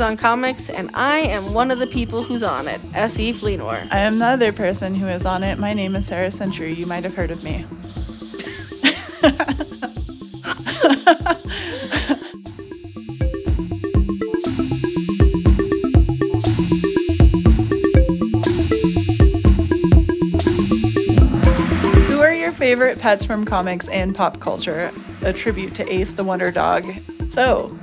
On Comics, and I am one of the people who's on it, S.E. Fleenor. I am the other person who is on it. My name is Sara Century. You might have heard of me. Who are your favorite pets from comics and pop culture? A tribute to Ace the Wonder Dog. So,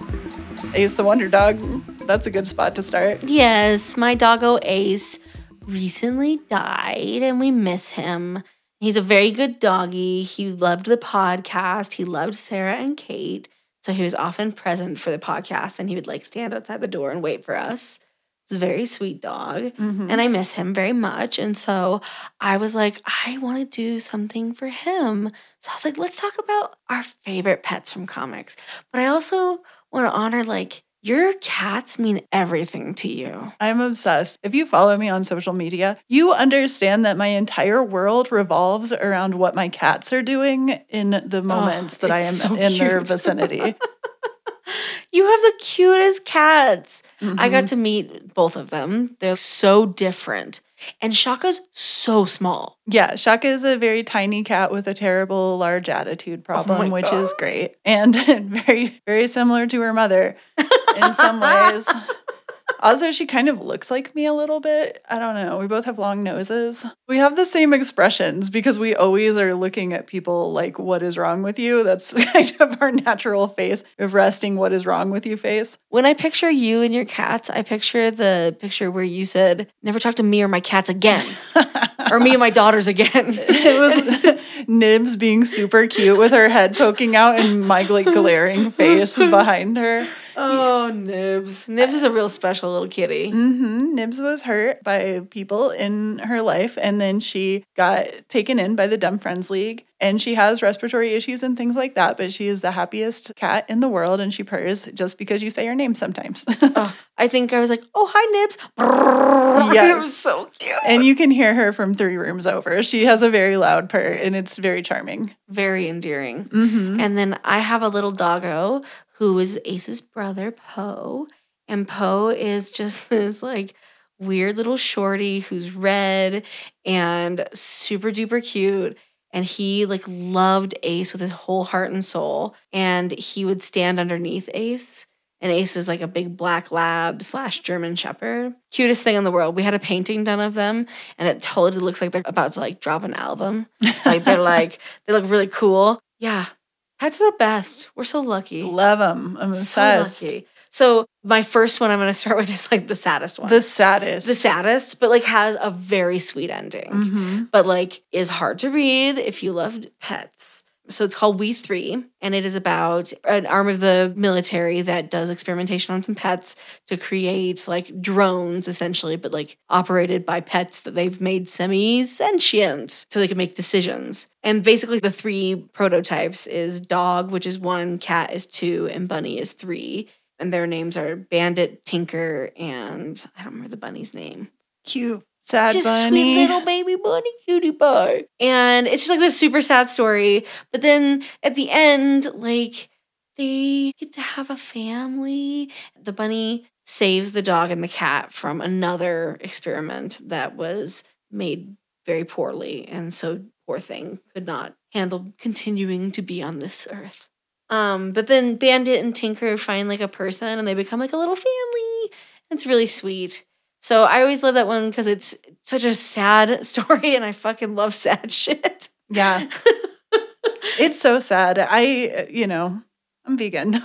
Ace the Wonder Dog, that's a good spot to start. Yes, my doggo Ace recently died, and we miss him. He's a very good doggy. He loved the podcast. He loved Sarah and Kate. So he was often present for the podcast and he would like stand outside the door and wait for us. He's a very sweet dog. Mm-hmm. And I miss him very much. And so I was like, I want to do something for him. So I was like, let's talk about our favorite pets from comics. But I also want to honor like your cats mean everything to you. I'm obsessed. If you follow me on social media, you understand that my entire world revolves around what my cats are doing in the moments that I am so in their vicinity. You have the cutest cats. I Mm-hmm. got to meet both of them. They're so different. And Shaka's so small. yeah, Shaka is a very tiny cat with a terrible large attitude problem, Oh which is great and very, very similar to her mother in some ways. Also, she kind of looks like me a little bit. I don't know. We both have long noses. We have the same expressions because we always are looking at people like, what is wrong with you? That's kind of our natural face of resting, what is wrong with you face. When I picture you and your cats, I picture the picture where you said, Never talk to me or my cats again. or me and my daughters again. It was Nibs being super cute with her head poking out and my like glaring face behind her. oh, Nibs. Nibs is a real special little kitty. hmm Nibs was hurt by people in her life, and then she got taken in by the Dumb Friends League. And she has respiratory issues and things like that, but she is the happiest cat in the world, and she purrs just because you say her name sometimes. Oh, I think I was like, Oh, hi, Nibs. It Yes. was so cute. and you can hear her from three rooms over. She has a very loud purr, and it's very charming. Very endearing. hmm And then I have a little doggo who is Ace's brother, Poe. And Poe is just this like weird little shorty who's red and super duper cute. And he like loved Ace with his whole heart and soul. And he would stand underneath Ace. And Ace is like a big black lab slash German shepherd. Cutest thing in the world. We had a painting done of them, and it totally looks like they're about to like drop an album. Like they're like, they look really cool. Yeah. Pets are the best. We're so lucky. Love them. I'm so lucky. So my first one I'm gonna start with is like the saddest one. The saddest. the saddest, but like has a very sweet ending. hmm But like is hard to read if you love pets. So it's called We Three, and it is about an arm of the military that does experimentation on some pets to create like drones, essentially, but like operated by pets that they've made semi sentient so they can make decisions. And basically, the three prototypes is dog, which is one, cat is two, and bunny is three. And their names are Bandit, Tinker, and I don't remember the bunny's name Cute. Sad just bunny. sweet little baby bunny cutie pie. And it's just like this super sad story. But then at the end, like they get to have a family. The bunny saves the dog and the cat from another experiment that was made very poorly. And so poor thing could not handle continuing to be on this earth. Um, but then Bandit and Tinker find like a person and they become like a little family. It's really sweet. So I always love that one because it's such a sad story and I fucking love sad shit. Yeah. it's so sad. I, you know, I'm vegan.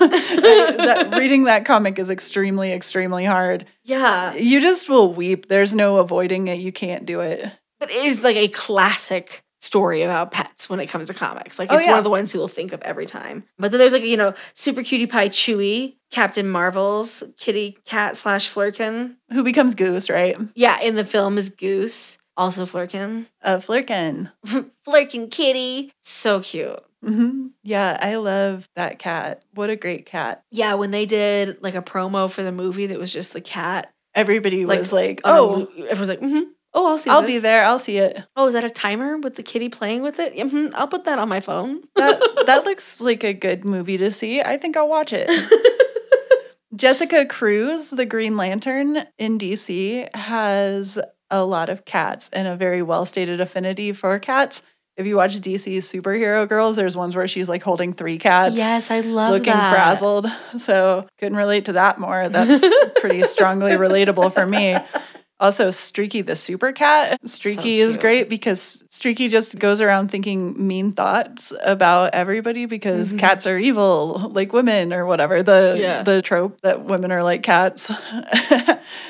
That, reading that comic is extremely, extremely hard. yeah. You just will weep. There's no avoiding it. You can't do it. But it is like a classic story about pets when it comes to comics. Like Oh, it's yeah. one of the ones people think of every time. But then there's like, you know, Super Cutie Pie Chewie, Captain Marvel's kitty cat slash Flerken. Who becomes Goose, right? Yeah, in the film is Goose, also Flerken. Uh, Flerken. Flerken kitty. So cute. hmm Yeah, I love that cat. What a great cat. Yeah, when they did like a promo for the movie that was just the cat. Everybody Like, was like, oh, everyone's like, mm-hmm. Oh, I'll see I'll this." be there. I'll see it. Oh, is that a timer with the kitty playing with it? hmm I'll put that on my phone. That, that looks like a good movie to see. I think I'll watch it. Jessica Cruz, the Green Lantern in DC, has a lot of cats and a very well stated affinity for cats. If you watch DC's superhero girls, there's ones where she's like holding three cats. yes, I love looking that. frazzled. So couldn't relate to that more. That's pretty strongly relatable for me. Also, Streaky the super cat. Streaky is great because Streaky just goes around thinking mean thoughts about everybody because Mhm. cats are evil, like women or whatever. The Yeah. the trope that women are like cats.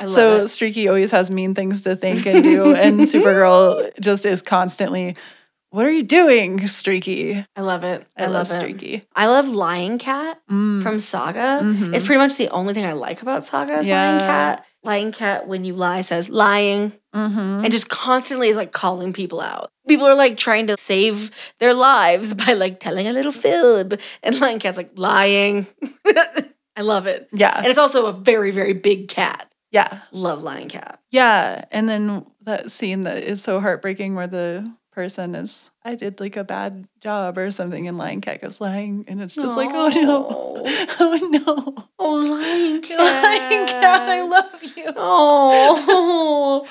So it. Streaky always has mean things to think and do, and Supergirl just is constantly, "What are you doing, Streaky?" I love it. I, I, love, love, it. Streaky. I love Lion Cat Mm. from Saga. Mhm. It's pretty much the only thing I like about Saga is Yeah. Lion Cat. Lion Cat, when you lie, says lying Mhm. and just constantly is like calling people out. People are like trying to save their lives by like telling a little fib, and Lion Cat's like lying. I love it. Yeah. And it's also a very, very big cat. Yeah. Love Lion Cat. Yeah. And then that scene that is so heartbreaking where the person is, I did like a bad job or something, and Lion Cat goes lying. And it's just like, oh no. Oh no. Oh, Lion Cat. Lion Cat, I love you. Oh,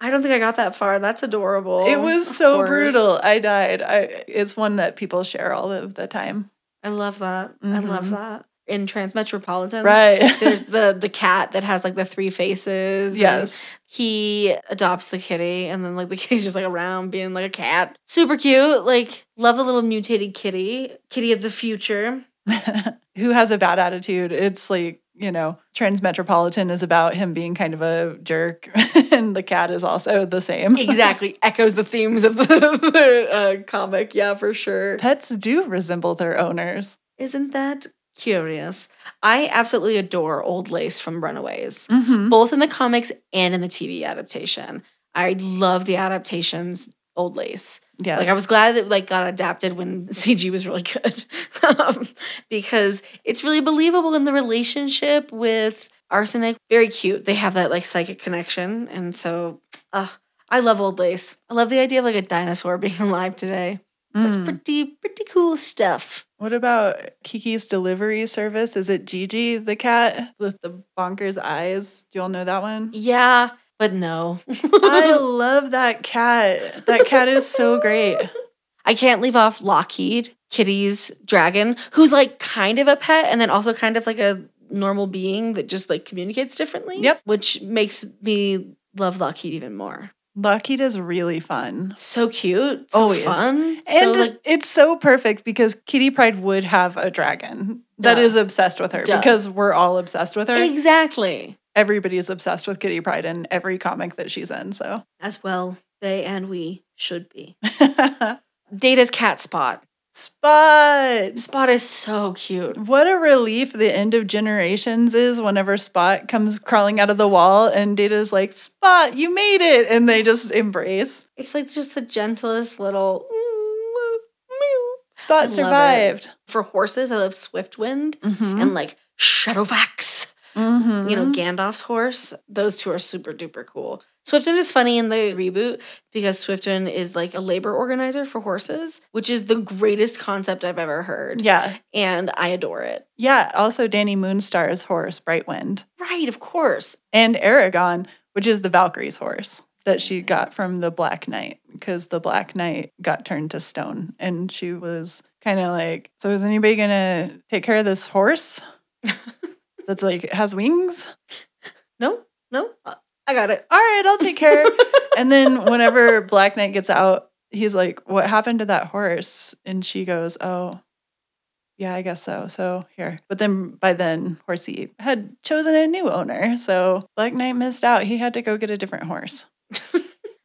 I don't think I got that far. That's adorable. It was Of so course. brutal. I died. I it's one that people share all of the time. I love that. I love Mhm. that. In Transmetropolitan, Right. There's the the cat that has like the three faces. yes. he adopts the kitty, and then like the kitty's just like around being like a cat. Super cute. Like love the little mutated kitty, kitty of the future. Who has a bad attitude? It's like, you know, Transmetropolitan is about him being kind of a jerk, and the cat is also the same. Exactly echoes the themes of the, the uh, comic. Yeah, for sure. Pets do resemble their owners. Isn't that curious? I absolutely adore Old Lace from Runaways, Mm-hmm. both in the comics and in the TV adaptation. I love the adaptations. Old Lace. Yes. Like I was glad that like got adapted when CG was really good, um, because it's really believable in the relationship with Arsenic. Very cute. They have that like psychic connection, and so, uh, I love Old Lace. I love the idea of like a dinosaur being alive today. That's Mm. pretty pretty cool stuff. What about Kiki's delivery service? Is it Jiji the cat with the bonkers eyes? Do you all know that one? Yeah, but no. I love that cat. That cat is so great. I can't leave off Lockheed, Kitty's dragon, who's like kind of a pet and then also kind of like a normal being that just like communicates differently. Yep. Which makes me love Lockheed even more. Is really fun. So cute. So Always. fun. And so like it's so perfect because Kitty Pryde would have a dragon that Duh. is obsessed with her Duh. because we're all obsessed with her. exactly. Everybody's obsessed with Kitty Pryde in every comic that she's in. So As well, they and we should be. Data's cat spot. Spot. Spot is so cute. What a relief the end of generations is whenever Spot comes crawling out of the wall and Data's like, Spot, you made it. And they just embrace. It's like just the gentlest little. Spot survived. For horses, I love Swiftwind Mhm. and like Shadowfax. Mhm. You know, Gandalf's horse. Those two are super duper cool. Swiftwind is funny in the reboot because Swiftwind is like a labor organizer for horses, which is the greatest concept I've ever heard. yeah. And I adore it. Yeah. Also, Dani Moonstar's horse, Brightwind. Right, of course. And Aragorn, which is the Valkyrie's horse that she got from the Black Knight because the Black Knight got turned to stone. And she was kind of like, So is anybody going to take care of this horse that's like has wings? No, no, uh, I got it. All right, I'll take care. and then whenever Black Knight gets out, he's like, What happened to that horse? And she goes, Oh, yeah, I guess so. So here. But then by then, Horsey had chosen a new owner. So Black Knight missed out. He had to go get a different horse I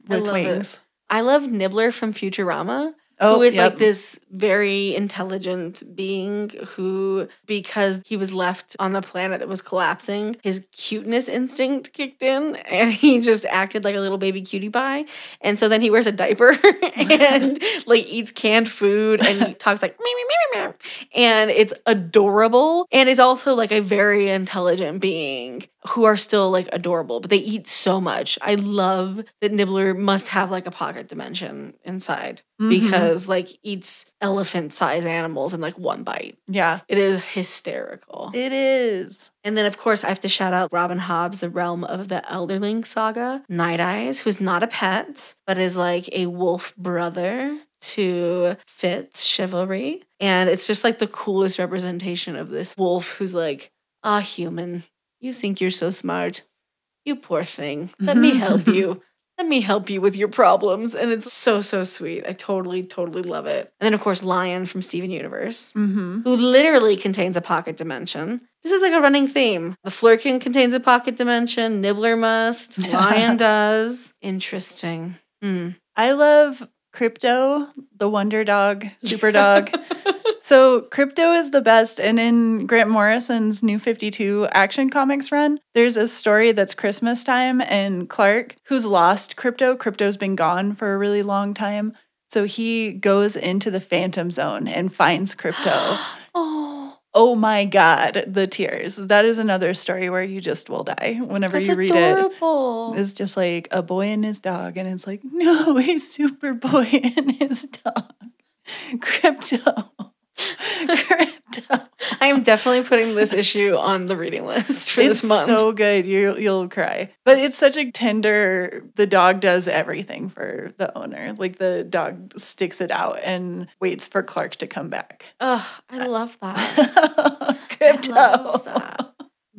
with it. wings. I love Nibbler from Futurama, Oh, who is yep. like this very intelligent being who, because he was left on the planet that was collapsing, his cuteness instinct kicked in and he just acted like a little baby cutie pie. And so then he wears a diaper and like eats canned food and he talks like, meow, meow, meow, meow. and it's adorable and is also like a very intelligent being who are still like adorable, but they eat so much. I love that Nibbler must have like a pocket dimension inside Mhm. because like eats elephant size animals in like one bite. Yeah, It is hysterical. it is. And then, of course, I have to shout out Robin Hobb's, the realm of the Elderling saga. Night Eyes, who's not a pet, but is like a wolf brother to FitzChivalry. And it's just like the coolest representation of this wolf who's like, ah, human, you think you're so smart. You poor thing. Let me help you. Let me help you with your problems. And it's so, so sweet. I totally, totally love it. And then, of course, Lion from Steven Universe Mm-hmm. who literally contains a pocket dimension. This is like a running theme. The Flerken contains a pocket dimension. Nibbler must. Lion does. Interesting. Hmm. I love Krypto, the Wonder Dog, Super Dog. So Krypto is the best. And in Grant Morrison's New 52 Action Comics run, there's a story that's Christmas time, and Clark, who's lost Krypto, Krypto's been gone for a really long time. So he goes into the Phantom Zone and finds Krypto. Oh, oh my God, the tears. That is another story where you just will die whenever that's you read it. adorable. It's just like a boy and his dog, and it's like, no, he's super boy and his dog. Krypto. Krypto. I am definitely putting this issue on the reading list for it's this month. It's so good. You you'll cry. But it's such a tender the dog does everything for the owner. Like the dog sticks it out and waits for Clark to come back. Oh, I love that. Krypto. I love that.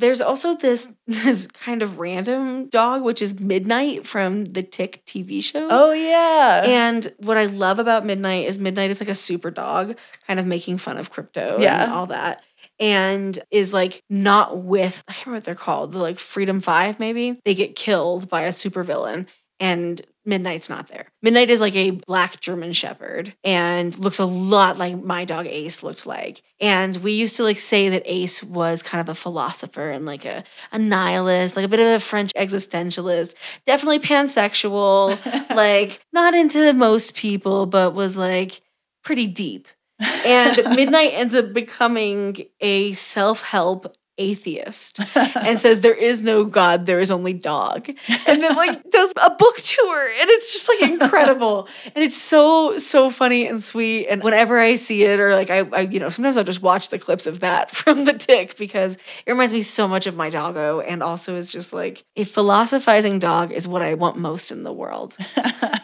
There's also this this kind of random dog, which is Midnight from the Tick TV show. Oh yeah. And what I love about Midnight is Midnight is like a super dog, kind of making fun of Krypto Yeah. and all that. And is like not with I can't remember what they're called, the like Freedom Five, maybe. They get killed by a supervillain and Midnight's not there. Midnight is like a black German shepherd and looks a lot like my dog Ace looked like. And we used to like say that Ace was kind of a philosopher and like a, a nihilist, like a bit of a French existentialist, definitely pansexual, like not into most people, but was like pretty deep. And Midnight ends up becoming a self help atheist and says there is no god there is only dog. And then like does a book tour and it's just like incredible. And it's so so funny and sweet. And whenever i see it or like I, I you know sometimes i'll just watch the clips of that from the tick because it reminds me so much of my doggo. And also is just like a philosophizing dog is what i want most in the world.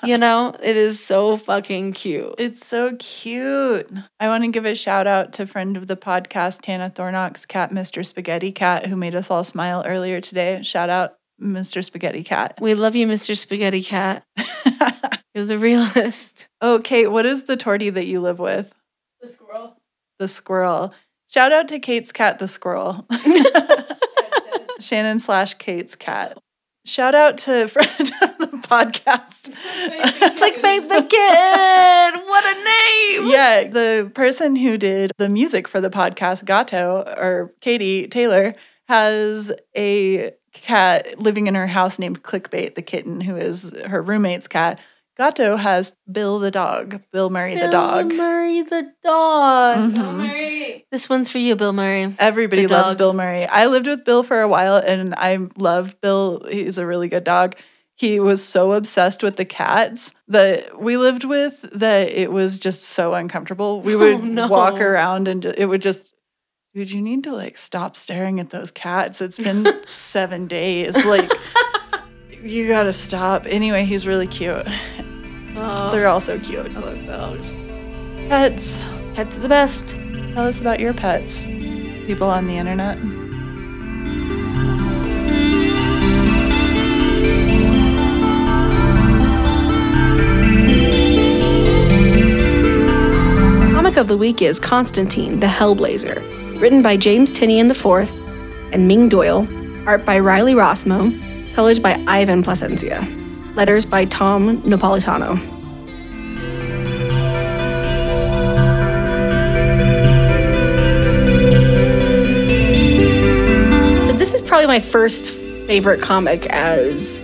You know? It is so fucking cute. It's so cute. I want to give a shout out to friend of the podcast, Tana Thornock's cat, Mr. Spaghetti Cat, who made us all smile earlier today. Shout out, Mr. Spaghetti Cat. we love you mr spaghetti cat you're the realist oh, Kate, what is the tortie that you live with? the squirrel The squirrel. Shout out to Kate's cat, the squirrel. Shannon slash Kate's cat. Shout out to friend of the podcast. Clickbait the kid. What a name. yeah, the person who did the music for the podcast, Gato or Katie Taylor, has a cat living in her house named Clickbait the kitten, who is her roommate's cat. Gato has Bill the dog, Bill Murray the Bill dog. Murray the dog. Mhm. This one's for you, Bill Murray. Everybody The loves dog. Bill Murray. I lived with Bill for a while and I love Bill. He's a really good dog. He was so obsessed with the cats that we lived with that it was just so uncomfortable. We oh, would Oh, no. walk around and it would just, dude, you need to like stop staring at those cats. It's been seven days. Like, you gotta stop. Anyway, he's really cute. Oh, They're all so cute. I love dogs. Pets. Pets are the best. Tell us about your pets. People on the internet. Of the week is Constantine, the Hellblazer, written by James Tynion IV and Ming Doyle, art by Riley Rossmo, colors by Ivan Placencia, letters by Tom Napolitano. So this is probably my first favorite comic as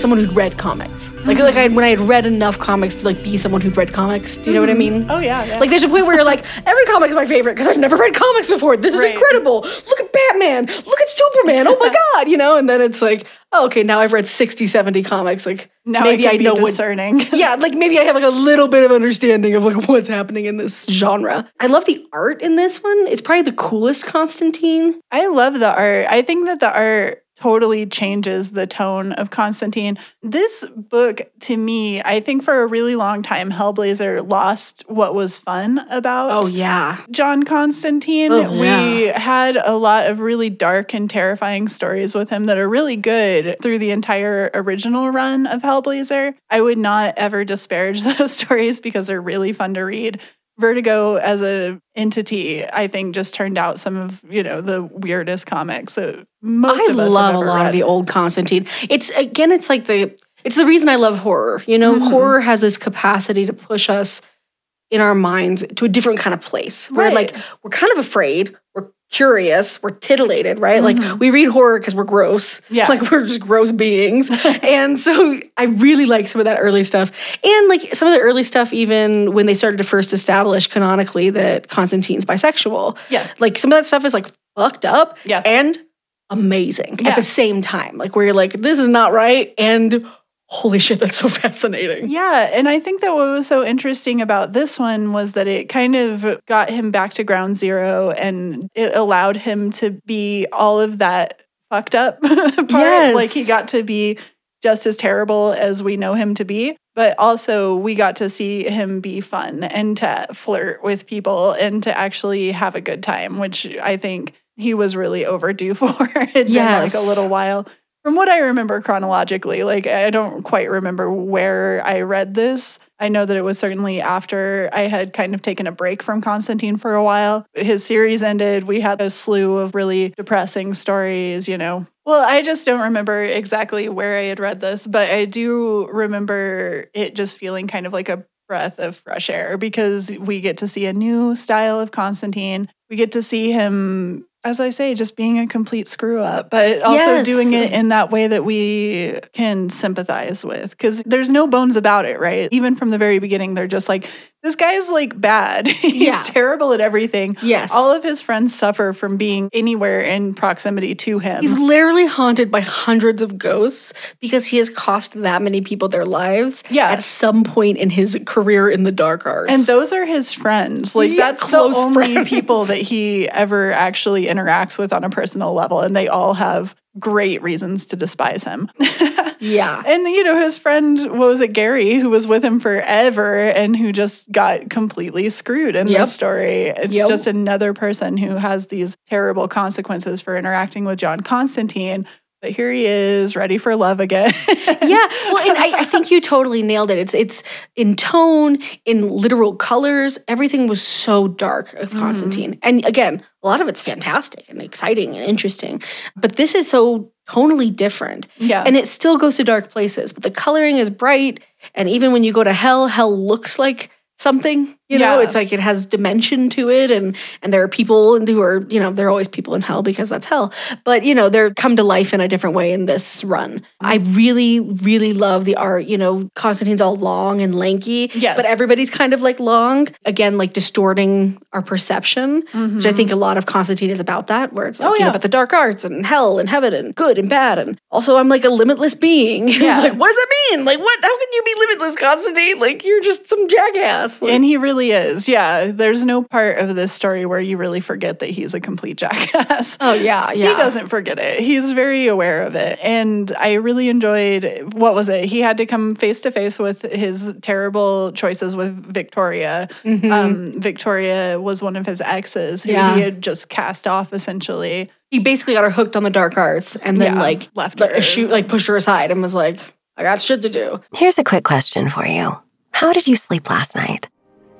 someone who'd read comics. Like like I, when I had read enough comics to like be someone who'd read comics. Do you know what I mm-hmm. mean? Oh, yeah. yeah. Like there's a point where you're like, every comic is my favorite because I've never read comics before. This is Right. incredible. Look at Batman. Look at Superman. Oh my god, you know. And then it's like, oh, okay, now I've read 60, 70 comics. Like now maybe I, I know be what. discerning. Yeah, like maybe I have like a little bit of understanding of like what's happening in this genre. I love the art in this one. It's probably the coolest Constantine. I love the art. I think that the art totally changes the tone of Constantine. This book, to me, I think for a really long time, Hellblazer lost what was fun about Oh yeah. John Constantine. Oh, We yeah. had a lot of really dark and terrifying stories with him that are really good through the entire original run of Hellblazer. I would not ever disparage those stories because they're really fun to read. Vertigo as a entity, I think, just turned out some of you know the weirdest comics that most I of us love a lot read. of the old Constantine. It's again, it's like the it's the reason I love horror. You know, Mhm. horror has this capacity to push us in our minds to a different kind of place where Right. like we're kind of afraid, curious, we're titillated, right? Like Mhm. we read horror because we're gross. Yeah. Like we're just gross beings. and so I really like some of that early stuff. And like some of the early stuff, even when they started to first establish canonically that Constantine's bisexual. Yeah. Like some of that stuff is like fucked up Yeah. and amazing Yeah. at the same time. Like where you're like, this is not right. And holy shit, that's so fascinating. Yeah, and I think that what was so interesting about this one was that it kind of got him back to ground zero and it allowed him to be all of that fucked up part. Yes. Like he got to be just as terrible as we know him to be, but also we got to see him be fun and to flirt with people and to actually have a good time, which I think he was really overdue for. It been Yes. like a little while. From what I remember chronologically, like I don't quite remember where I read this. I know that it was certainly after I had kind of taken a break from Constantine for a while. His series ended. We had a slew of really depressing stories, you know. Well, I just don't remember exactly where I had read this, but I do remember it just feeling kind of like a breath of fresh air because we get to see a new style of Constantine. We get to see him, as I say, just being a complete screw up, but also Yes. doing it in that way that we can sympathize with because there's no bones about it, right? Even from the very beginning, they're just like, this guy is like bad. He's Yeah. terrible at everything. Yes. All of his friends suffer from being anywhere in proximity to him. He's literally haunted by hundreds of ghosts because he has cost that many people their lives Yeah. at some point in his career in the dark arts. And those are his friends. Like Yeah, that's close the only friends. people that he ever actually interacts with on a personal level, and they all have great reasons to despise him. yeah. and you know, his friend what was it, Gary, who was with him forever and who just got completely screwed in Yep. this story. It's Yep. just another person who has these terrible consequences for interacting with John Constantine. But here he is, ready for love again. yeah. Well, and I, I think you totally nailed it. It's it's in tone, in literal colors. Everything was so dark with Constantine. And again, a lot of it's fantastic and exciting and interesting. But this is so tonally different. Yeah. And it still goes to dark places, but the coloring is bright. And even when you go to hell, hell looks like something you know it's like it has dimension to it and and there are people who are you know there are always people in hell because that's hell. But you know they're come to life in a different way in this run. I really really love the art you know constantine's all long and lanky Yes. but everybody's kind of like long. Again like distorting our perception which i think a lot of constantine is about that where it's like Mm-hmm. Oh, you know about the dark arts and hell and heaven and good and bad and also i'm like a limitless being. Yeah. it's like what does that mean? Like what how can you be limitless constantine? Like you're just some jackass. Like, And he really is. Yeah. There's no part of this story where you really forget that he's a complete jackass. oh yeah yeah He doesn't forget it. He's very aware of it. And I really enjoyed what was it? He had to come face to face with his terrible choices with Victoria. Um, Victoria was one of his exes who Yeah. he had just cast off essentially. he basically got her hooked on the dark arts and then Yeah, like left her. shoot like pushed her aside and was like i got shit to do Here's a quick question for you How did you sleep last night?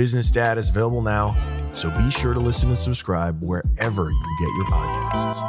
Business Dad is available now, so be sure to listen and subscribe wherever you get your podcasts.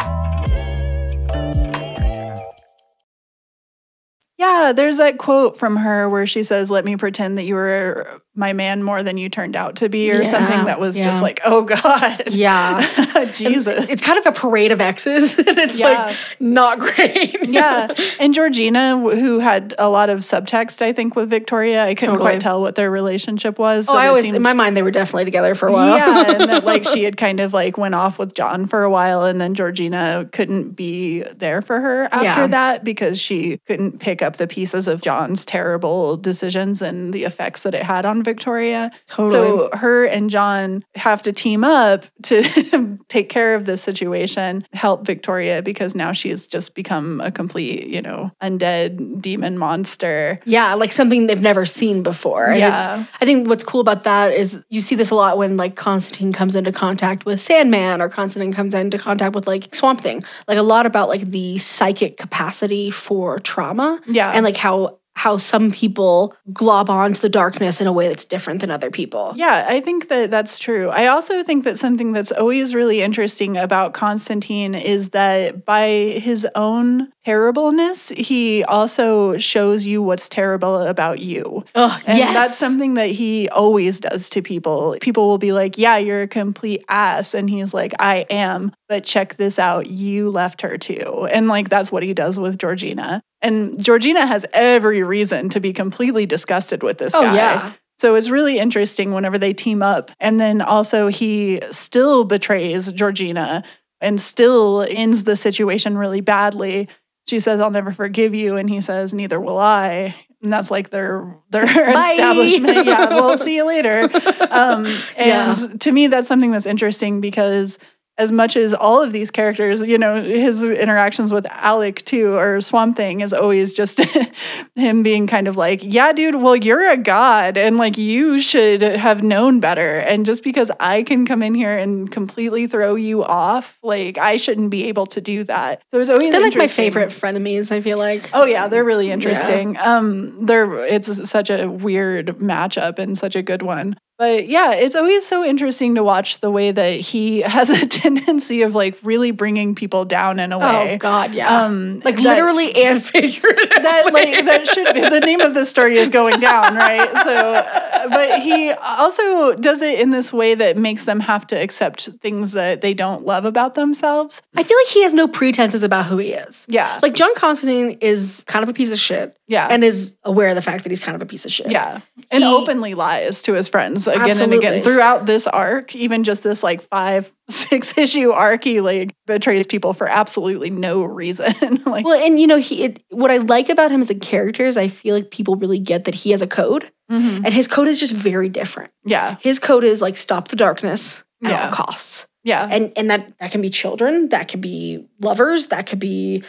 Yeah, there's that quote from her where she says, Let me pretend that you were my man more than you turned out to be, or Yeah, something that was yeah. just like, Oh God. Yeah. Jesus. it's kind of a parade of exes and it's Yeah. like not great yeah. And Georgina, who had a lot of subtext, I think, with Victoria, I couldn't Totally. quite tell what their relationship was. oh i always seemed- in my mind they were definitely together for a while Yeah, and that like she had kind of like went off with John for a while, and then Georgina couldn't be there for her after that because she couldn't pick up the pieces of John's terrible decisions and the effects that it had on Victoria. Totally. So her and John have to team up to take care of this situation, help Victoria because now she's just become a complete, you know, undead demon monster. Yeah, like something they've never seen before. Yeah. I think what's cool about that is you see this a lot when like Constantine comes into contact with Sandman or Constantine comes into contact with like Swamp Thing. Like a lot about like the psychic capacity for trauma. Yeah. And like how how some people glob onto the darkness in a way that's different than other people. Yeah, I think that that's true. I also think that something that's always really interesting about Constantine is that by his own terribleness, he also shows you what's terrible about you. Oh, And yes. that's something that he always does to people. People will be like, Yeah, you're a complete ass. And he's like, I am. But check this out. You left her too. And like, that's what he does with Georgina. And Georgina has every reason to be completely disgusted with this Oh, guy. yeah. So it's really interesting whenever they team up. And then also, he still betrays Georgina and still ends the situation really badly. She says, I'll never forgive you. And he says, Neither will I. And that's like their their establishment. Yeah, we'll see you later. Um, and Yeah. to me, that's something that's interesting because as much as all of these characters, you know, his interactions with Alec too, or Swamp Thing is always just him being kind of like, yeah, dude, well, you're a god and like you should have known better. And just because I can come in here and completely throw you off, like I shouldn't be able to do that. So it's always They're like my favorite frenemies, I feel like. Oh yeah, they're really interesting. Um, they're it's such a weird matchup and such a good one. But yeah, it's always so interesting to watch the way that he has a tendency of like really bringing people down in a way. Oh God, yeah. Um, like that- literally and figuratively. that like that should be the name of the story is going down right so uh, but he also does it in this way that makes them have to accept things that they don't love about themselves I feel like he has no pretenses about who he is. yeah Like John Constantine is kind of a piece of shit. Yeah. And is aware of the fact that he's kind of a piece of shit. yeah and He- openly lies to his friends again and again throughout this arc even just this like five six issue arc he like betrays people for absolutely no reason like Well, and you know, he it, what I like about him as a character is I feel like people really get that he has a code, mhm. and his code is just very different. yeah His code is like stop the darkness at Yeah. all costs, yeah and and that that can be children, that could be lovers, that could be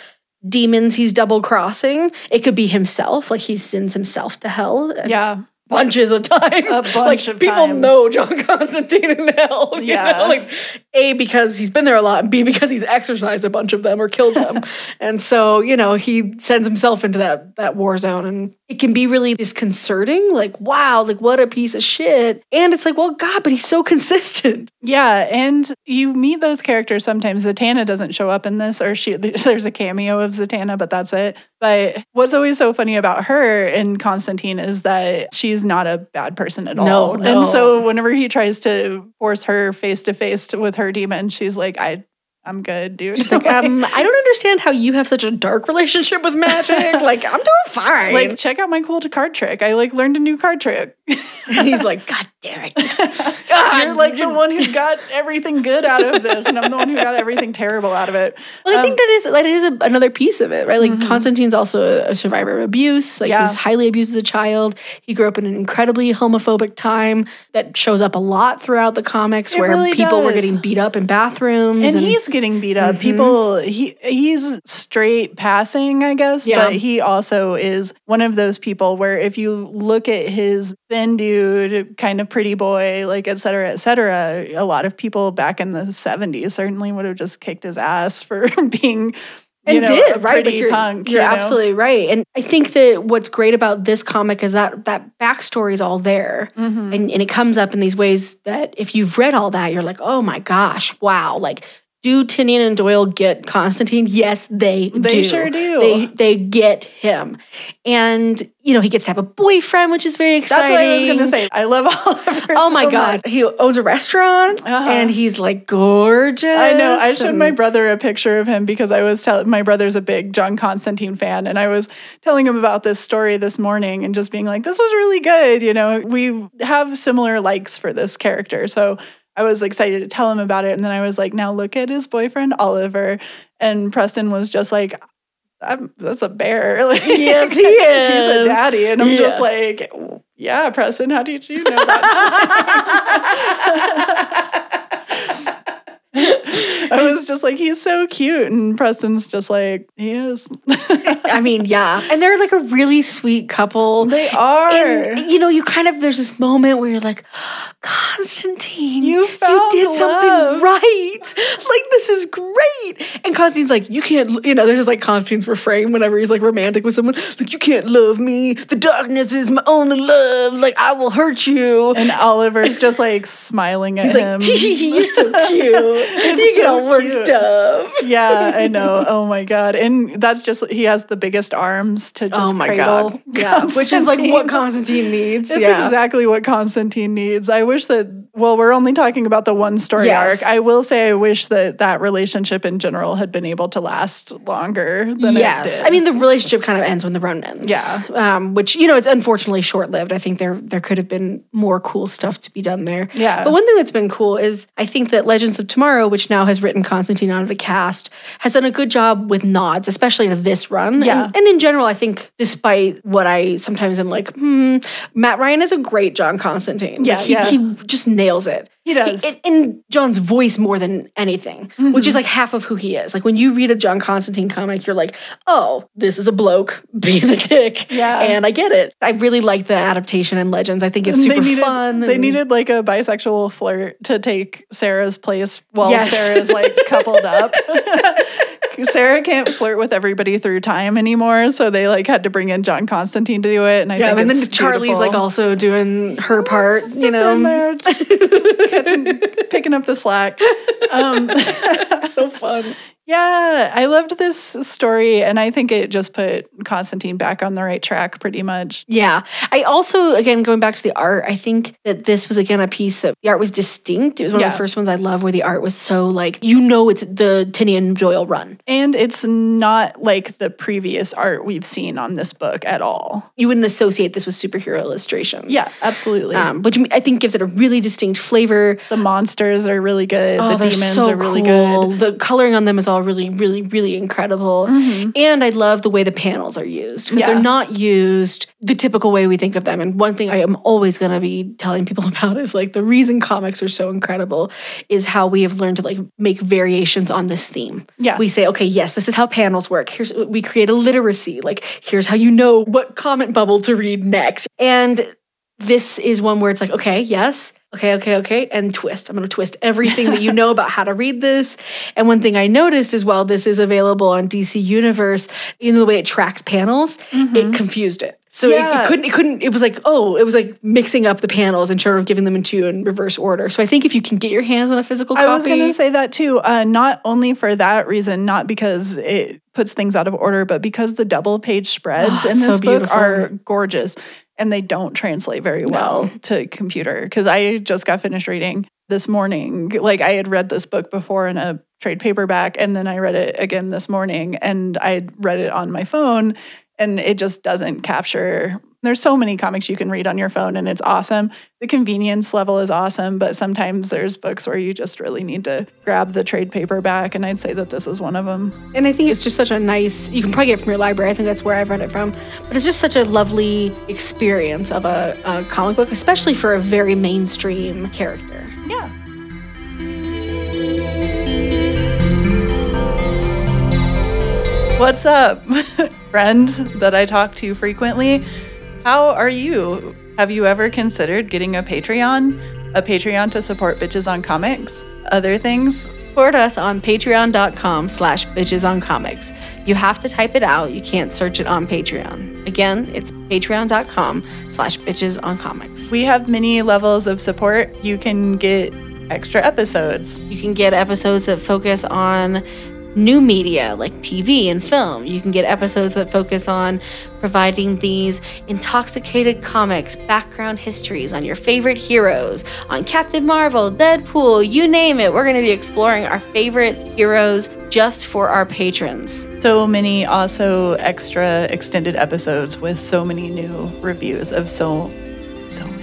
demons he's double crossing. It could be himself, like he sends himself to hell. Uh, yeah bunches of times. A bunch like, of people times. know John Constantine in hell. Yeah. know? Like A because he's been there a lot, and B because he's exorcised a bunch of them or killed them. and so, you know, he sends himself into that that war zone and it can be really disconcerting. Like, wow, like what a piece of shit. And it's like, well, God, but he's so consistent. Yeah, and you meet those characters sometimes. Zatanna doesn't show up in this, or she there's a cameo of Zatanna, but that's it. But what's always so funny about her and Constantine is that she's not a bad person at No, all. no. And so whenever he tries to force her face to face with her demon, she's like, "I, I'm good, dude." She's like, um, I don't understand how you have such a dark relationship with magic. like, I'm doing fine. like, check out my cool card trick. I like learned a new card trick. and he's like, God damn it. You're like the one who got everything good out of this, and I'm the one who got everything terrible out of it. Well, I Um, think that is that is a, another piece of it, right? Like Constantine's also a, a survivor of abuse. Like he was highly abused as a child. He grew up in an incredibly homophobic time that shows up a lot throughout the comics, It where really people were getting beat up in bathrooms, and, he's getting beat up. People, he he's straight passing, I guess, Yeah. but he also is one of those people where if you look at his thin dude, kind of pretty boy, like et cetera, et cetera, a lot of people back in the seventies certainly would have just kicked his ass for being. and you know, did a right. Like you're, punk. you're you know? absolutely right. And I think that what's great about this comic is that that backstory is all there, Mhm. and and it comes up in these ways that if you've read all that, you're like, oh my gosh, wow, like. Do Tynion and Doyle get Constantine? Yes, they do. They sure do. They they get him, and you know he gets to have a boyfriend, which is very exciting. That's what I was going to say. I love Oliver. Oh my so god, much. he owns a restaurant, Uh-huh. and he's like gorgeous. I know. I showed my brother a picture of him because I was telling my brother's a big John Constantine fan, and I was telling him about this story this morning and just being like, "This was really good." You know, we have similar likes for this character, so I was excited to tell him about it. And then I was like, "Now look at his boyfriend Oliver," and Preston was just like. I'm, that's a bear. Like, Yes, he is. He's a daddy, and I'm just like, yeah, Preston. How did you know that? I was just like, he's so cute. And Preston's just like, he is. I mean, yeah, and they're like a really sweet couple. they are. And you know, you kind of there's this moment where you're like, Constantine, You found did something right. Like this is great. And Constantine's like, you can't, you know, this is like Constantine's refrain whenever he's like romantic with someone. Like, you can't love me. The darkness is my only love. Like, I will hurt you. and Oliver's just like smiling at He's him. like, you're so cute. It's you get so all worked cute. yeah, I know. Oh my god! And that's just he has the biggest arms to just oh my cradle god. Yeah. Which is like what Constantine. Needs. It's yeah. exactly what Constantine needs. I wish that, well, we're only talking about the one story Yes. arc. I will say, I wish that that relationship in general had been able to last longer than yes, it did. I mean the relationship kind of ends when the run ends. Yeah. um, which you know it's unfortunately short lived. I think there there could have been more cool stuff to be done there. Yeah. but one thing that's been cool is I think that Legends of Tomorrow, which now has written Constantine out of the cast, has done a good job with nods, especially in this run. Yeah. and, and in general, I think despite what I sometimes am like, hmm, Matt Ryan is a great John Constantine. Yeah, Like, he, yeah. he just nails it. He does. in, in John's voice more than anything, which is mm-hmm. like half of who he is. Like when you read a John Constantine comic, you're like, oh, this is a bloke being a dick. Yeah. And I get it. I really like the adaptation in Legends. I think it's super they needed, fun. They and- needed like a bisexual flirt to take Sarah's place while Yes. Sarah's like coupled up. Sarah can't flirt with everybody through time anymore, so they like had to bring in John Constantine to do it. And I yeah, think and then Charlie's like also doing her part, you know. in there, just, just catching, picking up the slack. Um, so fun. Yeah, I loved this story, and I think it just put Constantine back on the right track, pretty much. Yeah. I also, again, going back to the art, I think that this was, again, a piece that the art was distinct. It was one Yeah. of the first ones I love where the art was so like, you know, it's the Tynion Doyle run. And it's not like the previous art we've seen on this book at all. You wouldn't associate this with superhero illustrations. Yeah, absolutely. Um, which I think gives it a really distinct flavor. the monsters are really good. Oh, the demons so are really cool. good. The coloring on them is all really, really, really incredible. And I love the way the panels are used because Mm-hmm. Yeah. they're not used the typical way we think of them. And one thing I am always going to be telling people about is like the reason comics are so incredible is how we have learned to like make variations on this theme. Yeah. We say, okay, yes, this is how panels work. Here's we create a literacy. Like here's how you know what comment bubble to read next. And this is one where it's like, okay, yes, okay, okay, okay, and twist. I'm going to twist everything that you know about how to read this. And one thing I noticed as well, this is available on DC Universe. You know the way it tracks panels, it confused it. So it- it, couldn't. It couldn't. It was like, oh, it was like mixing up the panels and sort of giving them into in reverse order. So I think if you can get your hands on a physical copy, I was going to say that too. Uh, not only for that reason, not because it puts things out of order, but because the double page spreads Oh, in so this book are gorgeous and they don't translate very well to computer. Because I just got finished reading this morning. Like I had read this book before in a trade paperback, and then I read it again this morning, and I read it on my phone, and it just doesn't capture. There's so many comics you can read on your phone, and it's awesome. The convenience level is awesome, but sometimes there's books where you just really need to grab the trade paperback, and I'd say that this is one of them. And I think it's just such a nice, you can probably get it from your library. I think that's where I've read it from. But it's just such a lovely experience of a, a comic book, especially for a very mainstream character. Yeah. What's up, friends that I talk to frequently? How are you? Have you ever considered getting a Patreon? A Patreon to support Bitches on Comics? Other things? Support us on patreon.com slash bitches on comics. You have to type it out. You can't search it on Patreon. Again, it's patreon.com slash bitches on comics. We have many levels of support. You can get extra episodes. You can get episodes that focus on new media like TV and film. You can get episodes that focus on providing these intoxicated comics, background histories on your favorite heroes, on Captain Marvel, Deadpool, you name it. We're going to be exploring our favorite heroes just for our patrons. So many also extra extended episodes with so many new reviews of so, so many.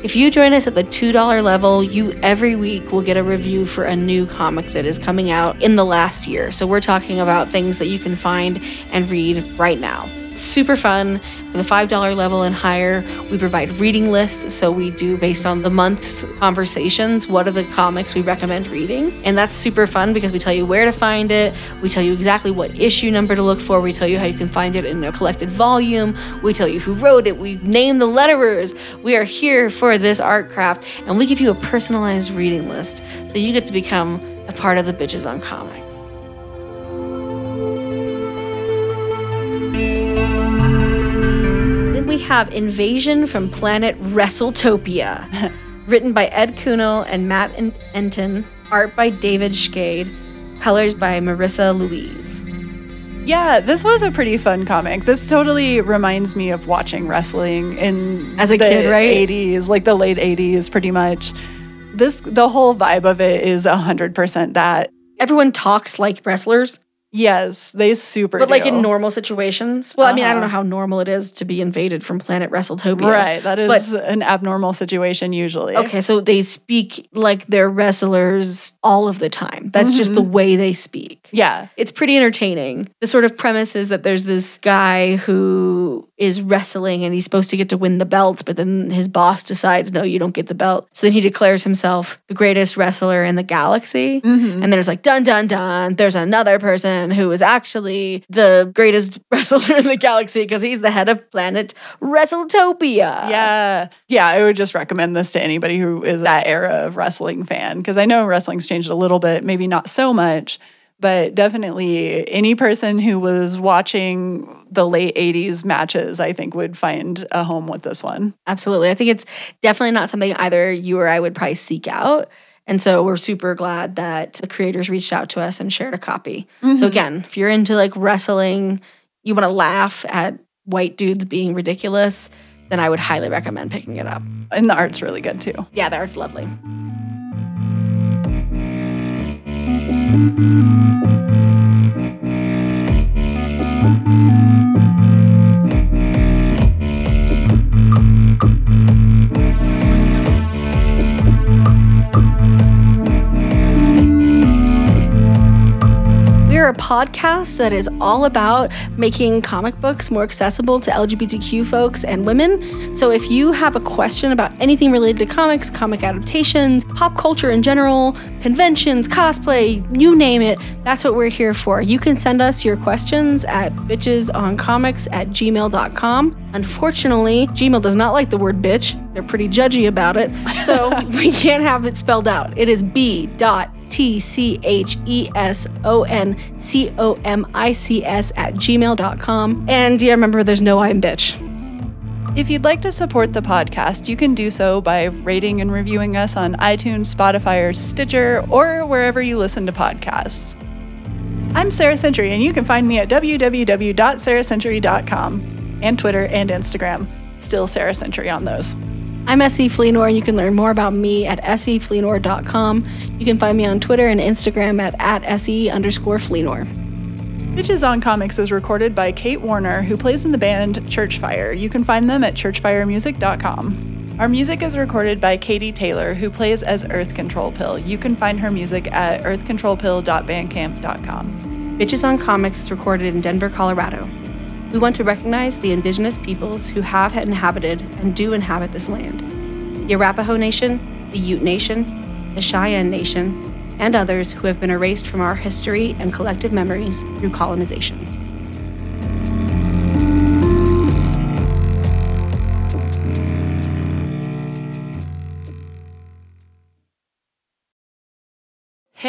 If you join us at the $2 level, you every week will get a review for a new comic that is coming out in the last year. So we're talking about things that you can find and read right now. Super fun. For the $5 level and higher, we provide reading lists. So we do based on the month's conversations, what are the comics we recommend reading? And that's super fun because we tell you where to find it. We tell you exactly what issue number to look for. We tell you how you can find it in a collected volume. We tell you who wrote it. We name the letterers. We are here for this art craft. And we give you a personalized reading list. So you get to become a part of the Bitches on Comics. Have Invasion from Planet WrestleTopia, written by Ed Kuehnel and Matt En- Entin, art by David Schade, colors by Marissa Louise. Yeah, this was a pretty fun comic. This totally reminds me of watching wrestling in As a the kid, right? 80s, like the late 80s, pretty much. This the whole vibe of it is hundred percent that. Everyone talks like wrestlers, Yes, they super. but like in normal situations. Well, I mean, I don't know Uh-huh. how normal it is to be invaded from Planet WrestleTopia. right. That But- is an abnormal situation usually. Okay, so they speak like they're wrestlers all of the time. That's just the way they speak. Yeah. It's pretty entertaining. The sort of premise is that there's this guy who is wrestling and he's supposed to get to win the belt, but then his boss decides, no, you don't get the belt. So then he declares himself the greatest wrestler in the galaxy. Mm-hmm. And then it's like, dun, dun, dun. There's another person who is actually the greatest wrestler in the galaxy because he's the head of planet WrestleTopia. Yeah. Yeah, I would just recommend this to anybody who is that era of wrestling fan because I know wrestling's changed a little bit, maybe not so much, but definitely any person who was watching the late 80s matches, I think, would find a home with this one. Absolutely. I think it's definitely not something either you or I would probably seek out. And so we're super glad that the creators reached out to us and shared a copy. Mm-hmm. So again, if you're into like wrestling, you want to laugh at white dudes being ridiculous, then I would highly recommend picking it up. And the art's really good too. Yeah, the art's lovely. thank you a podcast that is all about making comic books more accessible to LGBTQ folks and women. So if you have a question about anything related to comics, comic adaptations, pop culture in general, conventions, cosplay, you name it, that's what we're here for. You can send us your questions at bitchesoncomics at gmail.com. Unfortunately, Gmail does not like the word bitch. They're pretty judgy about it. So we can't have it spelled out. It is B dot T C H E S O N C O M I C S at gmail.com. And yeah, remember, there's no I'm bitch. If you'd like to support the podcast, you can do so by rating and reviewing us on iTunes, Spotify, or Stitcher, or wherever you listen to podcasts. I'm Sara Century, and you can find me at www.saracentury.com and Twitter and Instagram. Still Sara Century on those. I'm SE Fleenor, and you can learn more about me at sefleenor.com. You can find me on Twitter and Instagram at, at se underscore Fleenor. Bitches on Comics is recorded by Kate Warner, who plays in the band Churchfire. You can find them at churchfiremusic.com. Our music is recorded by Katie Taylor, who plays as Earth Control Pill. You can find her music at earthcontrolpill.bandcamp.com. Bitches on Comics is recorded in Denver, Colorado. We want to recognize the indigenous peoples who have inhabited and do inhabit this land the Arapaho Nation, the Ute Nation, the Cheyenne Nation, and others who have been erased from our history and collective memories through colonization.